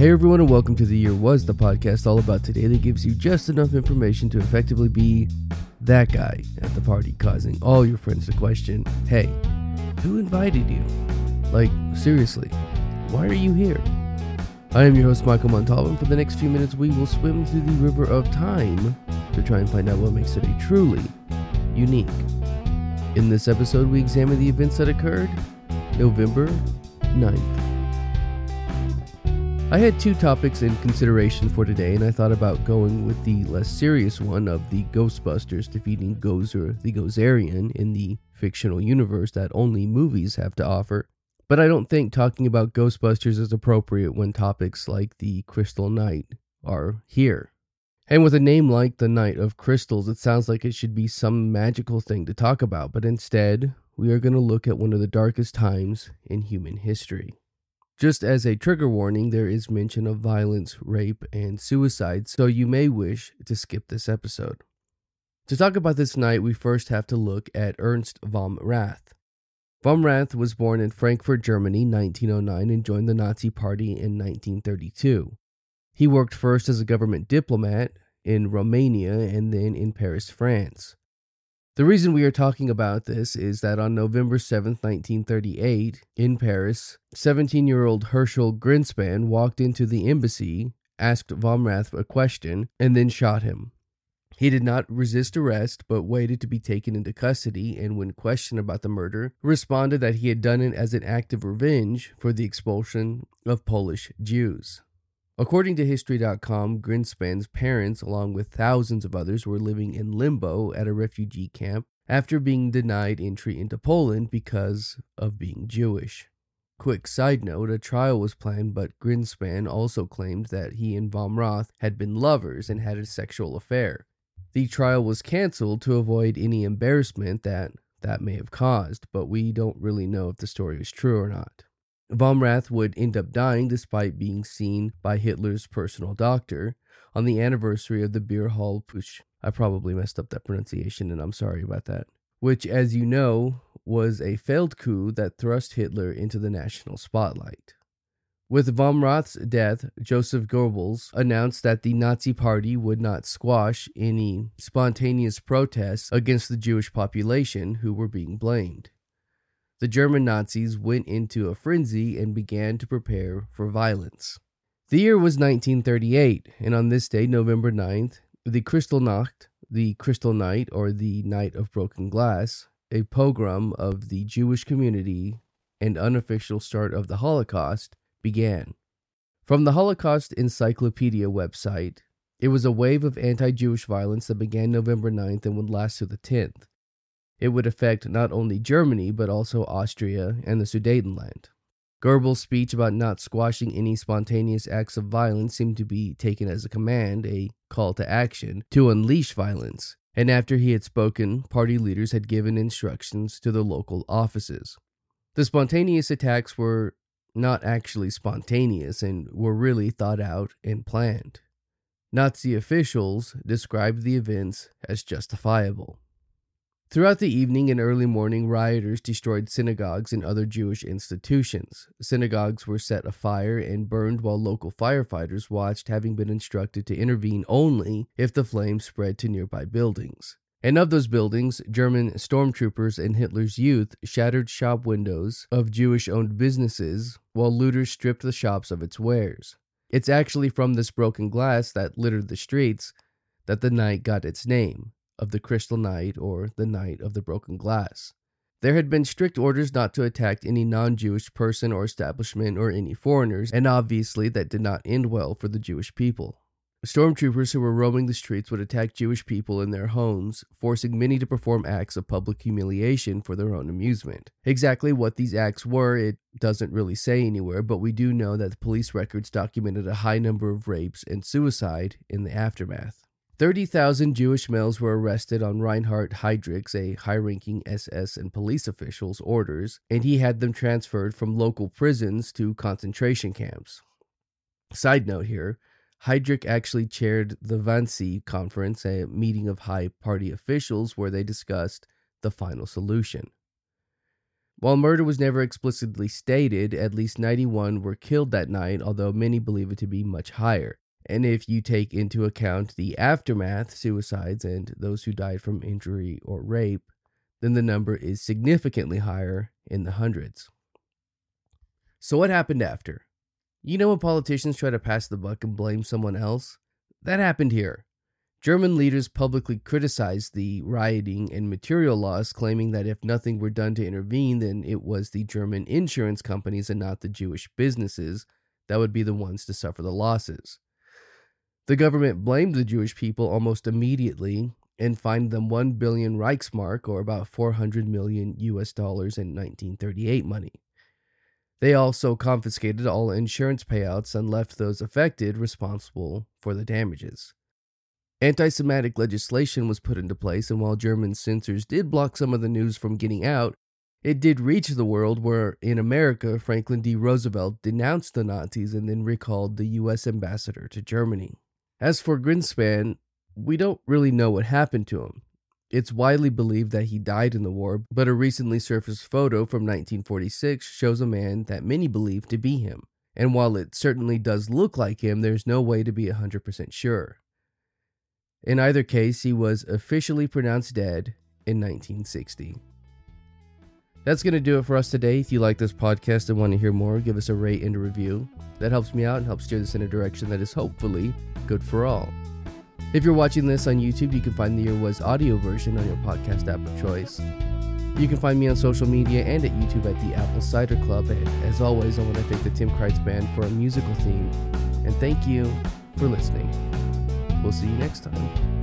Hey everyone, and welcome to The Year Was, the podcast all about today that gives you just enough information to effectively be that guy at the party, causing all your friends to question hey, who invited you? Like, seriously, why are you here? I am your host, Michael Montalvo, and for the next few minutes, we will swim through the river of time to try and find out what makes today truly unique. In this episode, we examine the events that occurred November 9th. I had two topics in consideration for today, and I thought about going with the less serious one of the Ghostbusters defeating Gozer the Gozerian in the fictional universe that only movies have to offer. But I don't think talking about Ghostbusters is appropriate when topics like the Crystal Night are here. And with a name like the Night of Crystals, it sounds like it should be some magical thing to talk about, but instead, we are going to look at one of the darkest times in human history. Just as a trigger warning, there is mention of violence, rape, and suicide, so you may wish to skip this episode. To talk about this night, we first have to look at Ernst vom Rath. Vom Rath was born in Frankfurt, Germany, 1909, and joined the Nazi Party in 1932. He worked first as a government diplomat in Romania and then in Paris, France. The reason we are talking about this is that on November 7, 1938, in Paris, 17 year old Herschel Grynszpan walked into the embassy, asked Vom Rath a question, and then shot him. He did not resist arrest, but waited to be taken into custody, and when questioned about the murder, responded that he had done it as an act of revenge for the expulsion of Polish Jews. According to History.com, Grynszpan's parents, along with thousands of others, were living in limbo at a refugee camp after being denied entry into Poland because of being Jewish. Quick side note a trial was planned, but Grynszpan also claimed that he and Vom Rath had been lovers and had a sexual affair. The trial was canceled to avoid any embarrassment that that may have caused, but we don't really know if the story is true or not. Vom Rath would end up dying despite being seen by Hitler's personal doctor on the anniversary of the Beer Hall Putsch. I probably messed up that pronunciation and I'm sorry about that. Which, as you know, was a failed coup that thrust Hitler into the national spotlight. With Vom Rath's death, Joseph Goebbels announced that the Nazi Party would not squash any spontaneous protests against the Jewish population who were being blamed the German Nazis went into a frenzy and began to prepare for violence. The year was 1938, and on this day, November 9th, the Kristallnacht, the Crystal Night, or the Night of Broken Glass, a pogrom of the Jewish community and unofficial start of the Holocaust, began. From the Holocaust Encyclopedia website, it was a wave of anti Jewish violence that began November 9th and would last to the 10th. It would affect not only Germany, but also Austria and the Sudetenland. Goebbels' speech about not squashing any spontaneous acts of violence seemed to be taken as a command, a call to action, to unleash violence. And after he had spoken, party leaders had given instructions to the local offices. The spontaneous attacks were not actually spontaneous and were really thought out and planned. Nazi officials described the events as justifiable. Throughout the evening and early morning, rioters destroyed synagogues and other Jewish institutions. Synagogues were set afire and burned while local firefighters watched, having been instructed to intervene only if the flames spread to nearby buildings. And of those buildings, German stormtroopers and Hitler's youth shattered shop windows of Jewish owned businesses, while looters stripped the shops of its wares. It's actually from this broken glass that littered the streets that the night got its name of the Crystal Night or the Night of the Broken Glass. There had been strict orders not to attack any non Jewish person or establishment or any foreigners, and obviously that did not end well for the Jewish people. Stormtroopers who were roaming the streets would attack Jewish people in their homes, forcing many to perform acts of public humiliation for their own amusement. Exactly what these acts were, it doesn't really say anywhere, but we do know that the police records documented a high number of rapes and suicide in the aftermath. 30,000 Jewish males were arrested on Reinhard Heydrich's, a high ranking SS and police official's, orders, and he had them transferred from local prisons to concentration camps. Side note here Heydrich actually chaired the Wannsee Conference, a meeting of high party officials where they discussed the final solution. While murder was never explicitly stated, at least 91 were killed that night, although many believe it to be much higher. And if you take into account the aftermath, suicides, and those who died from injury or rape, then the number is significantly higher in the hundreds. So, what happened after? You know when politicians try to pass the buck and blame someone else? That happened here. German leaders publicly criticized the rioting and material loss, claiming that if nothing were done to intervene, then it was the German insurance companies and not the Jewish businesses that would be the ones to suffer the losses. The government blamed the Jewish people almost immediately and fined them 1 billion Reichsmark, or about 400 million US dollars in 1938 money. They also confiscated all insurance payouts and left those affected responsible for the damages. Anti Semitic legislation was put into place, and while German censors did block some of the news from getting out, it did reach the world where, in America, Franklin D. Roosevelt denounced the Nazis and then recalled the U.S. ambassador to Germany. As for Grynszpan, we don't really know what happened to him. It's widely believed that he died in the war, but a recently surfaced photo from 1946 shows a man that many believe to be him. And while it certainly does look like him, there's no way to be 100% sure. In either case, he was officially pronounced dead in 1960. That's going to do it for us today. If you like this podcast and want to hear more, give us a rate and a review. That helps me out and helps steer this in a direction that is hopefully good for all. If you're watching this on YouTube, you can find the Year Was audio version on your podcast app of choice. You can find me on social media and at YouTube at the Apple Cider Club. And as always, I want to thank the Tim Kreitz Band for a musical theme. And thank you for listening. We'll see you next time.